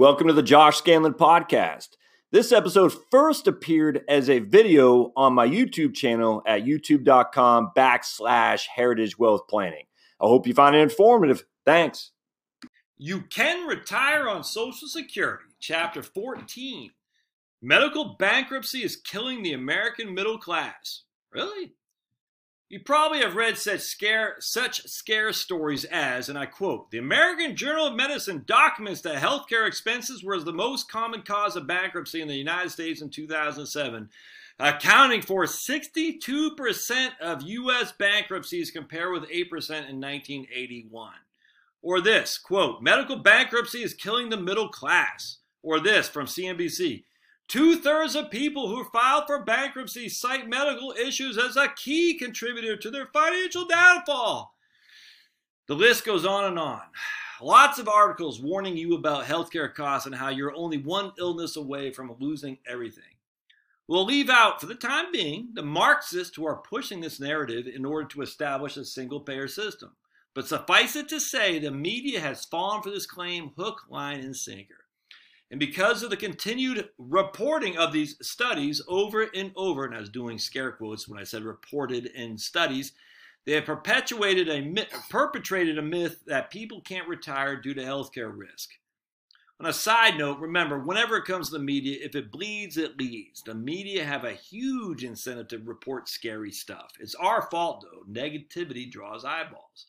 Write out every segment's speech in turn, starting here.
Welcome to the Josh Scandlen podcast. This episode first appeared as a video on my YouTube channel at youtube.com backslash heritage wealth planning. I hope you find it informative. Thanks. You can retire on Social Security, Chapter 14. Medical bankruptcy is killing the American middle class. Really? You probably have read such scare such scare stories as, and I quote, the American Journal of Medicine documents that healthcare expenses were the most common cause of bankruptcy in the United States in 2007, accounting for 62% of U.S. bankruptcies compared with 8% in 1981. Or this, quote, medical bankruptcy is killing the middle class. Or this from CNBC, Two thirds of people who file for bankruptcy cite medical issues as a key contributor to their financial downfall. The list goes on and on. Lots of articles warning you about healthcare costs and how you're only one illness away from losing everything. We'll leave out, for the time being, the Marxists who are pushing this narrative in order to establish a single payer system. But suffice it to say, the media has fallen for this claim hook, line, and sinker. And because of the continued reporting of these studies over and over, and I was doing scare quotes when I said reported in studies, they have perpetuated a myth, perpetrated a myth that people can't retire due to healthcare risk. On a side note, remember, whenever it comes to the media, if it bleeds, it leads. The media have a huge incentive to report scary stuff. It's our fault, though. Negativity draws eyeballs.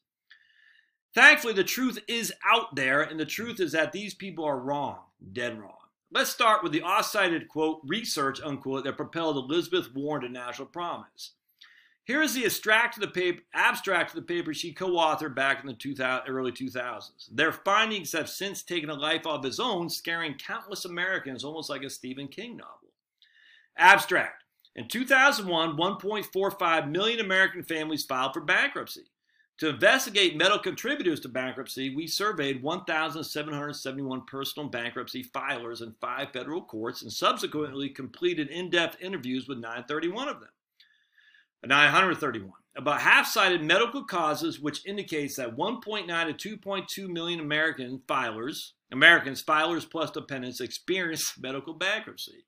Thankfully, the truth is out there, and the truth is that these people are wrong, dead wrong. Let's start with the off-cited quote research unquote that propelled Elizabeth Warren to national prominence. Here is the abstract of the paper, abstract of the paper she co-authored back in the 2000, early 2000s. Their findings have since taken a life of its own, scaring countless Americans almost like a Stephen King novel. Abstract. In 2001, 1.45 million American families filed for bankruptcy. To investigate medical contributors to bankruptcy, we surveyed 1,771 personal bankruptcy filers in five federal courts and subsequently completed in-depth interviews with 931 of them. 931. About half cited medical causes, which indicates that 1.9 to 2.2 million American filers, Americans, filers plus dependents, experience medical bankruptcy.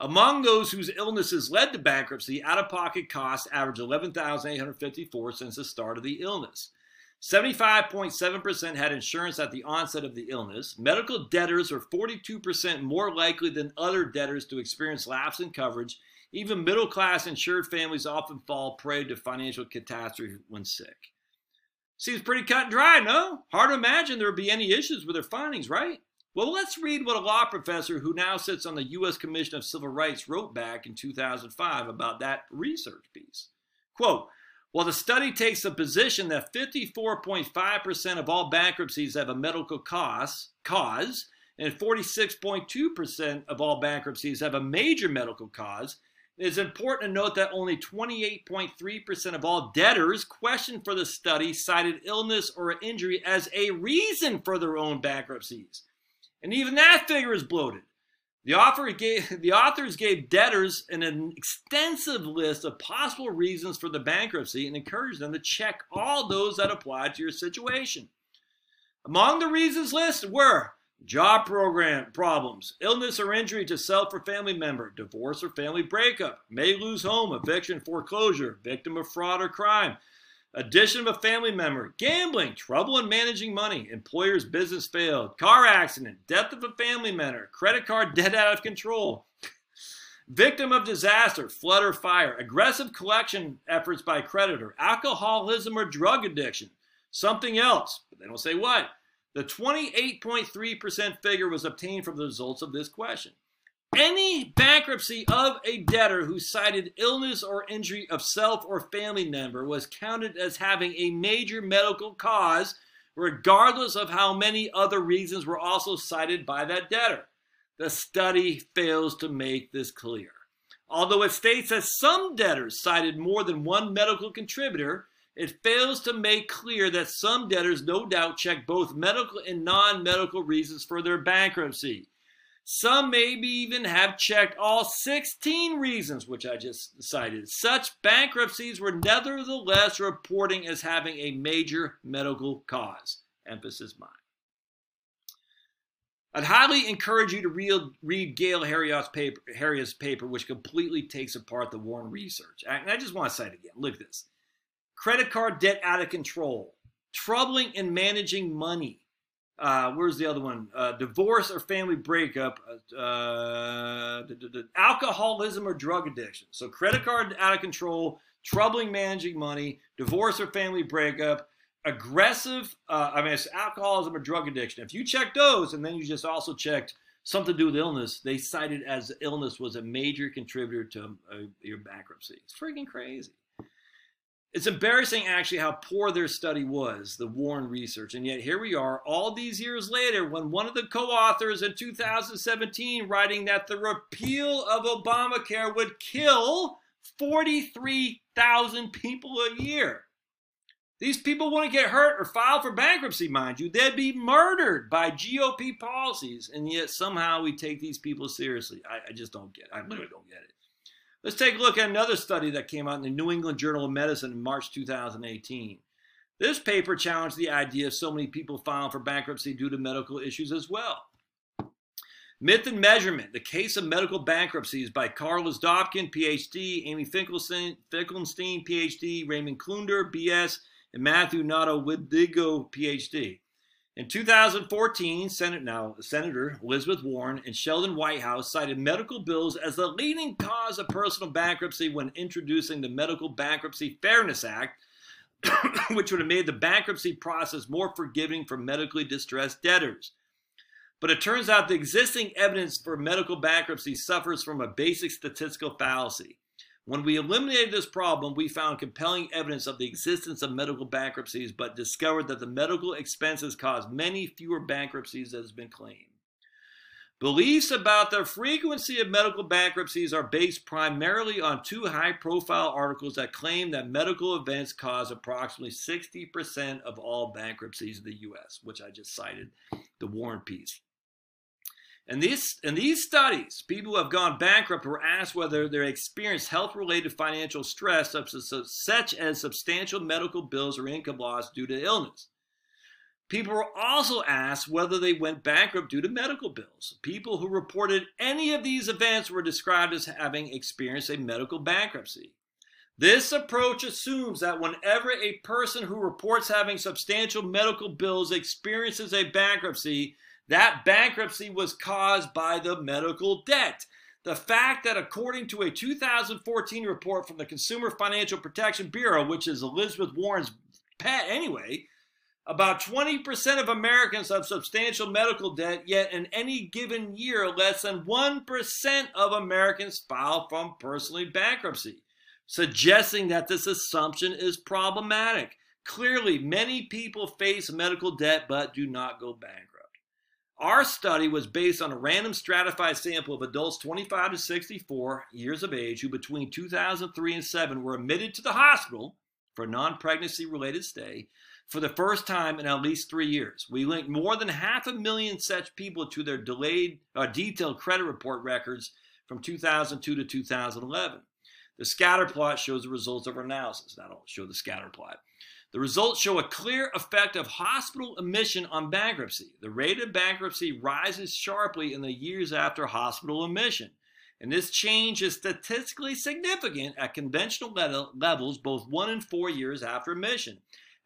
Among those whose illnesses led to bankruptcy, out of pocket costs averaged 11,854 since the start of the illness. 75.7% had insurance at the onset of the illness. Medical debtors were 42% more likely than other debtors to experience lapse in coverage. Even middle class insured families often fall prey to financial catastrophe when sick. Seems pretty cut and dry, no? Hard to imagine there would be any issues with their findings, right? Well, let's read what a law professor who now sits on the U.S. Commission of Civil Rights wrote back in 2005 about that research piece. Quote, while the study takes the position that 54.5% of all bankruptcies have a medical cause, cause and 46.2% of all bankruptcies have a major medical cause, it is important to note that only 28.3% of all debtors questioned for the study cited illness or injury as a reason for their own bankruptcies. And even that figure is bloated. The, gave, the authors gave debtors an, an extensive list of possible reasons for the bankruptcy and encouraged them to check all those that apply to your situation. Among the reasons listed were job program problems, illness or injury to self or family member, divorce or family breakup, may lose home, eviction, foreclosure, victim of fraud or crime, Addition of a family member, gambling, trouble in managing money, employer's business failed, car accident, death of a family member, credit card debt out of control, victim of disaster, flood or fire, aggressive collection efforts by creditor, alcoholism or drug addiction, something else, but they don't say what. The 28.3% figure was obtained from the results of this question. Any bankruptcy of a debtor who cited illness or injury of self or family member was counted as having a major medical cause, regardless of how many other reasons were also cited by that debtor. The study fails to make this clear. Although it states that some debtors cited more than one medical contributor, it fails to make clear that some debtors no doubt checked both medical and non medical reasons for their bankruptcy. Some maybe even have checked all 16 reasons, which I just cited. Such bankruptcies were nevertheless reporting as having a major medical cause. Emphasis mine. I'd highly encourage you to read, read Gail Heriot's paper, Heriot's paper, which completely takes apart the Warren research. And I just want to say it again. Look at this. Credit card debt out of control, troubling in managing money. Uh, where's the other one? Uh, divorce or family breakup, uh, uh alcoholism or drug addiction. So credit card out of control, troubling managing money, divorce or family breakup, aggressive, uh, I mean, it's alcoholism or drug addiction. If you check those, and then you just also checked something to do with illness, they cited as illness was a major contributor to uh, your bankruptcy. It's freaking crazy. It's embarrassing, actually, how poor their study was, the Warren research. And yet, here we are, all these years later, when one of the co authors in 2017 writing that the repeal of Obamacare would kill 43,000 people a year. These people wouldn't get hurt or file for bankruptcy, mind you. They'd be murdered by GOP policies. And yet somehow we take these people seriously. I, I just don't get it. I literally don't get it. Let's take a look at another study that came out in the New England Journal of Medicine in March 2018. This paper challenged the idea of so many people filing for bankruptcy due to medical issues as well. Myth and Measurement, The Case of Medical Bankruptcies by Carlos Dobkin, PhD, Amy Finkelstein, Finkelstein PhD, Raymond Kluender, BS, and Matthew Notowidigdo, PhD. In 2014, Senate, now Senator Elizabeth Warren and Sheldon Whitehouse cited medical bills as the leading cause of personal bankruptcy when introducing the Medical Bankruptcy Fairness Act, which would have made the bankruptcy process more forgiving for medically distressed debtors. But it turns out the existing evidence for medical bankruptcy suffers from a basic statistical fallacy. When we eliminated this problem, we found compelling evidence of the existence of medical bankruptcies, but discovered that the medical expenses caused many fewer bankruptcies as has been claimed. Beliefs about the frequency of medical bankruptcies are based primarily on two high profile articles that claim that medical events cause approximately 60% of all bankruptcies in the US, which I just cited, the Warren piece. In these, in these studies, people who have gone bankrupt were asked whether they experienced health related financial stress, such as, such as substantial medical bills or income loss due to illness. People were also asked whether they went bankrupt due to medical bills. People who reported any of these events were described as having experienced a medical bankruptcy. This approach assumes that whenever a person who reports having substantial medical bills experiences a bankruptcy, that bankruptcy was caused by the medical debt. The fact that, according to a 2014 report from the Consumer Financial Protection Bureau, which is Elizabeth Warren's pet anyway, about 20% of Americans have substantial medical debt, yet in any given year, less than 1% of Americans file from personally bankruptcy, suggesting that this assumption is problematic. Clearly, many people face medical debt but do not go bankrupt. Our study was based on a random stratified sample of adults 25 to 64 years of age who between 2003 and 7 were admitted to the hospital for a non-pregnancy related stay for the first time in at least three years. We linked more than half a million such people to their delayed uh, detailed credit report records from 2002 to 2011. The scatter plot shows the results of our analysis. That'll show the scatter plot. The results show a clear effect of hospital admission on bankruptcy. The rate of bankruptcy rises sharply in the years after hospital admission. And this change is statistically significant at conventional levels, both one and four years after admission,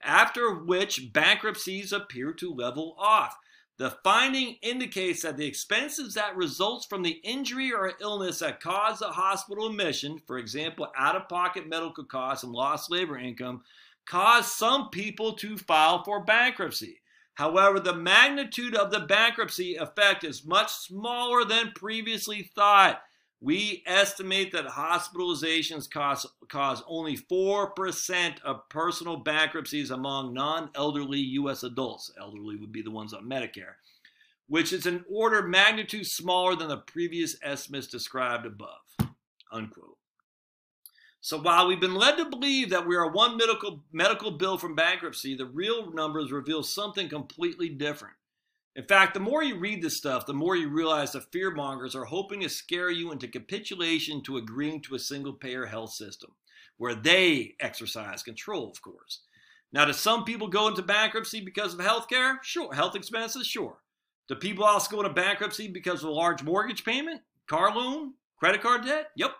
after which bankruptcies appear to level off. The finding indicates that the expenses that results from the injury or illness that caused the hospital admission, for example, out-of-pocket medical costs and lost labor income, caused some people to file for bankruptcy. However, the magnitude of the bankruptcy effect is much smaller than previously thought. We estimate that hospitalizations cause, cause only 4% of personal bankruptcies among non elderly U.S. adults. Elderly would be the ones on Medicare, which is an order magnitude smaller than the previous estimates described above. Unquote. So while we've been led to believe that we are one medical, medical bill from bankruptcy, the real numbers reveal something completely different. In fact, the more you read this stuff, the more you realize the fearmongers are hoping to scare you into capitulation to agreeing to a single payer health system, where they exercise control, of course. Now, do some people go into bankruptcy because of health care? Sure. Health expenses? Sure. Do people also go into bankruptcy because of a large mortgage payment, car loan, credit card debt? Yep.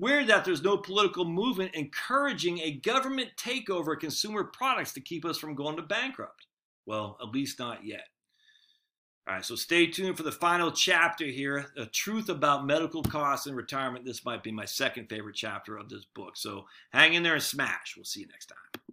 Weird that there's no political movement encouraging a government takeover of consumer products to keep us from going to bankrupt. Well, at least not yet. All right, so stay tuned for the final chapter here The Truth About Medical Costs and Retirement. This might be my second favorite chapter of this book. So hang in there and smash. We'll see you next time.